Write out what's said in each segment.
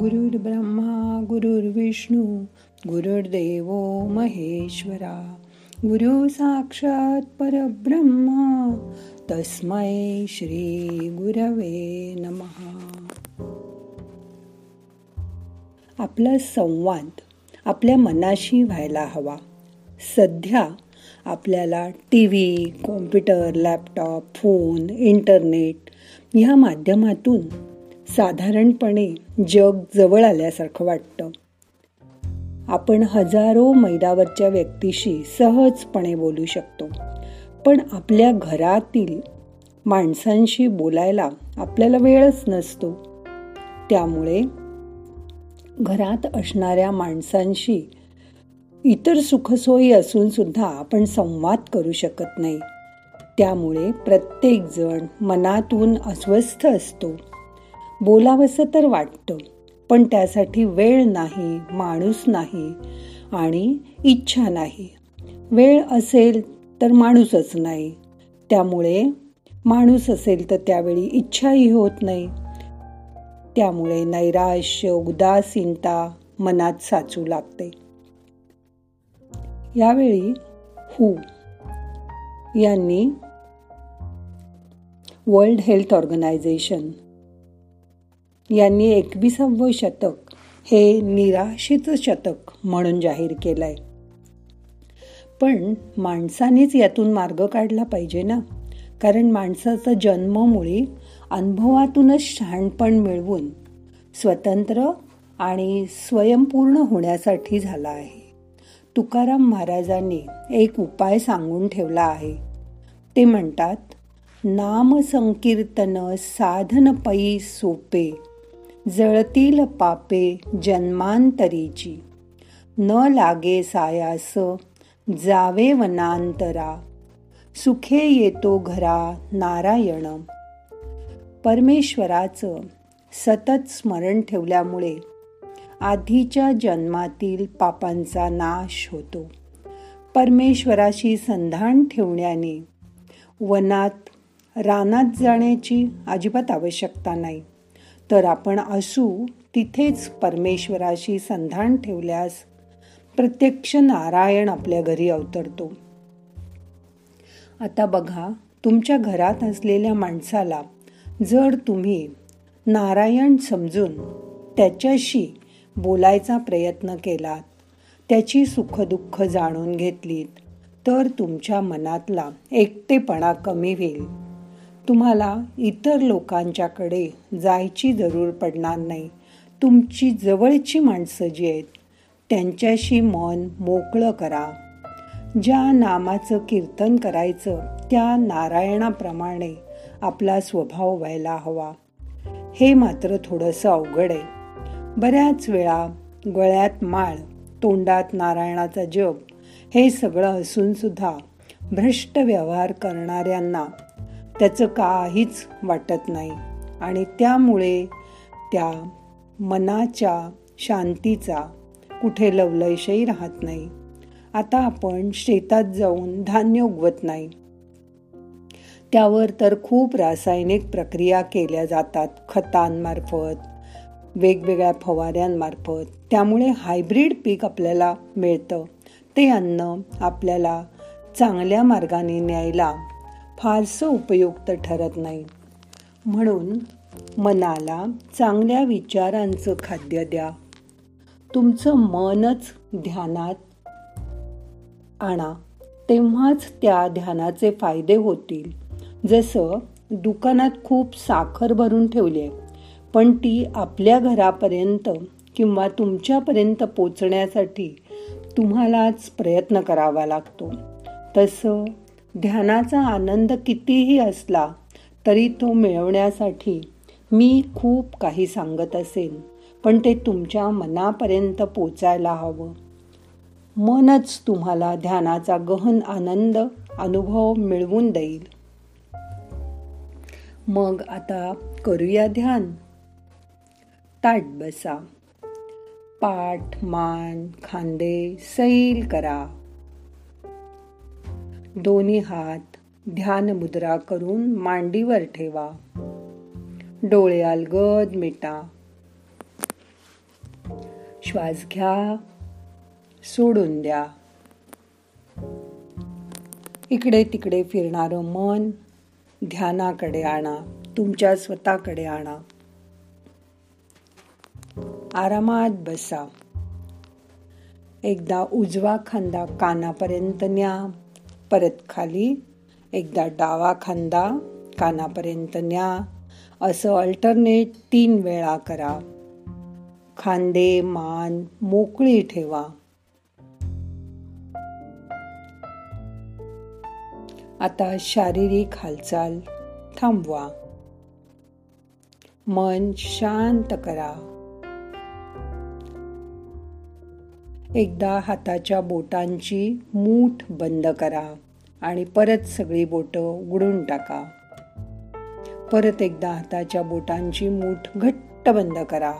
गुरुर्ब्रह्मा गुरुर्विष्णू गुरुर्देव महेश्वरा. गुरु साक्षात परब्रह्मा तस्मै श्री गुरवे नमहा आपला संवाद आपल्या मनाशी व्हायला हवा. सध्या आपल्याला T V computer laptop phone internet ह्या माध्यमातून साधारणपणे जग जवळ आल्यासारखं वाटतं. आपण हजारो मैदावरच्या व्यक्तीशी सहजपणे बोलू शकतो. पण आपल्या घरातील माणसांशी बोलायला आपल्याला वेळच नसतो. त्यामुळे घरात असणाऱ्या माणसांशी इतर सुखसोयी असून सुद्धा आपण संवाद करू शकत नाही. त्यामुळे प्रत्येकजण मनातून अस्वस्थ असतो. बोलावंसं तर वाटतं पण त्यासाठी वेळ नाही माणूस नाही आणि इच्छा नाही. वेळ असेल तर माणूसच नाही. त्यामुळे माणूस असेल तर त्यावेळी इच्छाही होत नाही. त्यामुळे नैराश्य उदासीनता मनात साचू लागते. यावेळी हू यांनी वर्ल्ड हेल्थ ऑर्गनायझेशन यांनी एकविसावं शतक हे निराशेचं शतक म्हणून जाहीर केलंय. पण माणसानेच यातून मार्ग काढला पाहिजे ना? कारण माणसाचा जन्म मुळी अनुभवातूनच शहाणपण मिळवून स्वतंत्र आणि स्वयंपूर्ण होण्यासाठी झाला आहे. तुकाराम महाराजांनी एक उपाय सांगून ठेवला आहे. ते म्हणतात नाम संकीर्तन साधन पै सोपे जळतील पापे जन्मांतरीची. न लागे सायास जावे वनांतरा. सुखे येतो घरा नारायण. परमेश्वराचं सतत स्मरण ठेवल्यामुळे आधीच्या जन्मातील पापांचा नाश होतो. परमेश्वराशी संधान ठेवण्याने वनात रानात जाण्याची अजिबात आवश्यकता नाही. तर आपण असू तिथेच परमेश्वराशी संधान ठेवल्यास प्रत्यक्ष नारायण आपल्या घरी अवतरतो. आता बघा तुमच्या घरात असलेल्या माणसाला जर तुम्ही नारायण समजून त्याच्याशी बोलायचा प्रयत्न केलात त्याची सुखदुःख जाणून घेतलीत तर तुमच्या मनातला एकटेपणा कमी होईल. तुम्हाला इतर लोकांच्याकडे जायची जरूर पडणार नाही. तुमची जवळची माणसं जी आहेत त्यांच्याशी मन मोकळं करा. ज्या नामाचं कीर्तन करायचं त्या नारायणाप्रमाणे आपला स्वभाव व्हायला हवा. हे मात्र थोडंसं अवघड आहे. बऱ्याच वेळा गळ्यात माळ तोंडात नारायणाचा जप हे सगळं असूनसुद्धा भ्रष्ट व्यवहार करणाऱ्यांना त्याचं काहीच वाटत नाही. आणि त्यामुळे त्या मनाच्या शांतीचा कुठे लवलयशही राहत नाही. आता आपण शेतात जाऊन धान्य उगवत नाही. त्यावर तर खूप रासायनिक प्रक्रिया केल्या जातात. खतांमार्फत वेगवेगळ्या फवाऱ्यांमार्फत. त्यामुळे हायब्रीड पीक आपल्याला मिळतं. ते अन्न आपल्याला चांगल्या मार्गाने न्यायला फारसं उपयुक्त ठरत नाही. म्हणून मनाला चांगल्या विचारांचं खाद्य द्या. तुमचं मनच ध्यानात आणा. तेव्हाच त्या ध्यानाचे फायदे होतील. जसं दुकानात खूप साखर भरून ठेवली आहे पण ती आपल्या घरापर्यंत किंवा तुमच्यापर्यंत पोचण्यासाठी तुम्हालाच प्रयत्न करावा लागतो. तसं ध्यानाचा आनंद कितीही असला तरी तो मिळवण्यासाठी मी खूप काही सांगत असेन पण ते तुमच्या मनापर्यंत पोचायला हवं. मनच तुम्हाला ध्यानाचा गहन आनंद अनुभव मिळवून देईल. मग आता करूया ध्यान. ताट बसा. पाठ मान खांदे सैल करा. दोन्ही हात ध्यान मुद्रा करून मांडीवर ठेवा. डोळे अलगद मिटा. श्वास घ्या. सोडून द्या. इकडे तिकडे फिरणारं मन ध्यानाकडे आणा तुमच्या स्वतःकडे आणा. आरामात बसा. एकदा उजवा खांदा कानापर्यंत न्या. परत खाली. एकदा डावा खांदा कानापर्यंत न्या. असं अल्टरनेट तीन वेळा करा. खांदे मान मोकळी ठेवा. आता शारीरिक हालचाल थांबवा. मन शांत करा. एकदा हाताच्या बोटांची मूठ बंद करा आणि परत सगळी बोटं उघडून टाका. परत एकदा हाताच्या बोटांची मूठ घट्ट बंद करा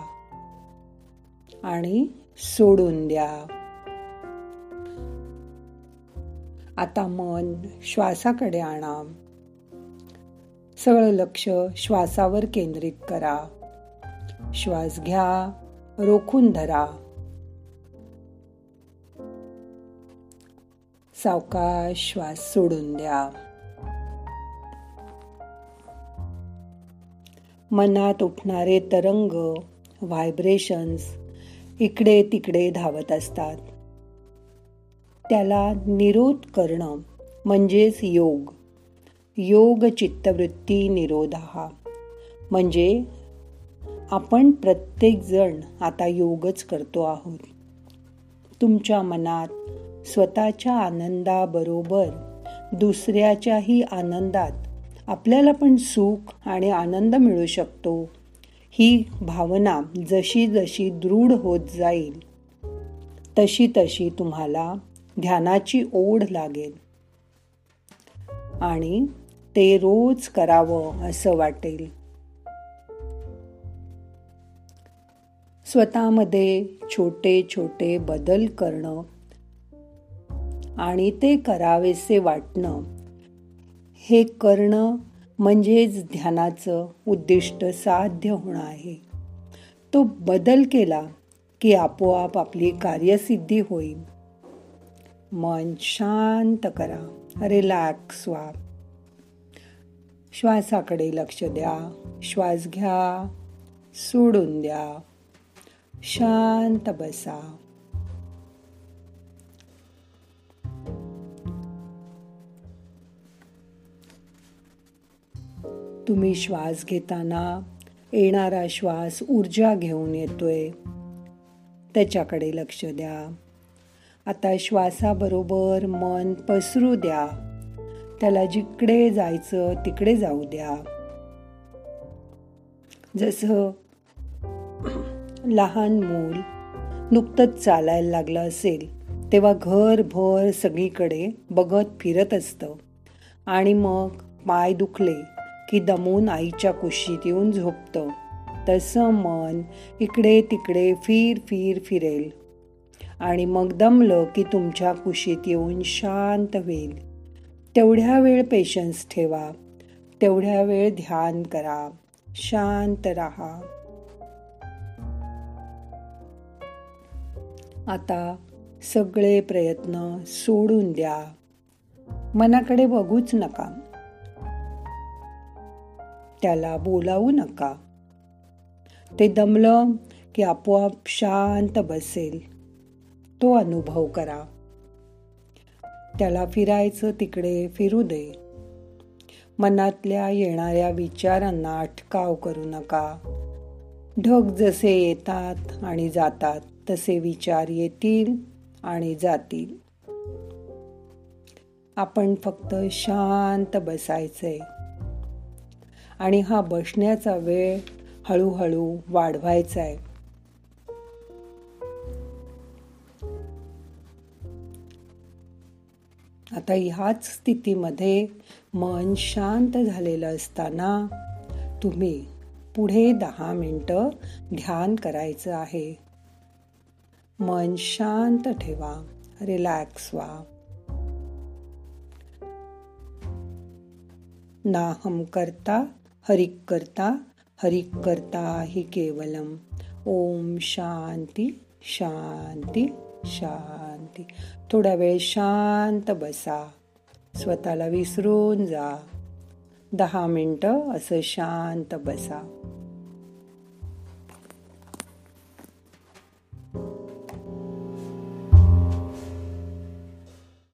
आणि सोडून द्या. आता मन श्वासाकडे आणा. सगळं लक्ष श्वासावर केंद्रित करा. श्वास घ्या रोखून धरा. सावकाश श्वास सोडून द्या. मनात उठणारे तरंग व्हायब्रेशन्स इकडे तिकडे धावत असतात. त्याला निरोध करणं म्हणजेच योग. योग चित्तवृत्ती निरोध. हा म्हणजे आपण प्रत्येकजण आता योगच करतो आहोत. तुमच्या मनात स्वतःच्या आनंदाबरोबर दुसऱ्याच्याही आनंदात आपल्याला पण सुख आणि आनंद मिळू शकतो. ही भावना जशी जशी दृढ होत जाईल तशी तशी तुम्हाला ध्यानाची ओढ लागेल. आणि ते रोज करावं असं वाटेल. स्वतःमध्ये छोटे छोटे बदल करणं आणि ते करावेसे वाटणं. हे करणं म्हणजेच ध्यानाचं उद्दिष्ट साध्य होणं आहे. तो बदल केला की आपोआप आपली कार्यसिद्धी होईल. मन शांत करा. रिलॅक्स व्हा. श्वासाकडे लक्ष द्या. श्वास घ्या. सोडून द्या. शांत बसा. तुम्ही श्वास घेताना येणारा श्वास ऊर्जा घेऊन येतोय. त्याच्याकडे लक्ष द्या. आता श्वासाबरोबर मन पसरू द्या. त्याला जिकडे जायचं तिकडे जाऊ द्या. जसं लहान मूल नुकतंच चालायला लागलं असेल तेव्हा घरभर सगळीकडे बघत फिरत असतं. आणि मग पाय दुखले की दमून आईच्या कुशीत येऊन झोपतं. तसं मन इकडे तिकडे फिर फिर फिरेल. आणि मग दमलं की तुमच्या कुशीत येऊन शांत होईल. तेवढ्या वेळ पेशन्स ठेवा. तेवढ्या वेळ ध्यान करा. शांत राहा. आता सगळे प्रयत्न सोडून द्या. मनाकडे बघूच नका. त्याला बोलावू नका. ते दमलं की आपोआप शांत बसेल. तो अनुभव करा. त्याला फिरायचं तिकडे फिरू दे. मनातल्या येणाऱ्या विचारांना अटकाव करू नका. ढग जसे येतात आणि जातात तसे विचार येतील आणि जातील. आपण फक्त शांत बसायचंय. आणि हा बसण्याचा वेळ हळूहळू वाढवायचा आहे आता ह्याच स्थितीमध्ये मन शांत झालेलं असताना तुम्ही पुढे दहा मिनटं ध्यान करायचं आहे. मन शांत ठेवा रिलॅक्स व्हा. नाहम करता हरिक करता हरिक करता हि केवलम। ओम शांती शांती शांती। थोड्या वेळ शांत बसा स्वतःला विसरून जा. दहा मिनटं असं शांत बसा.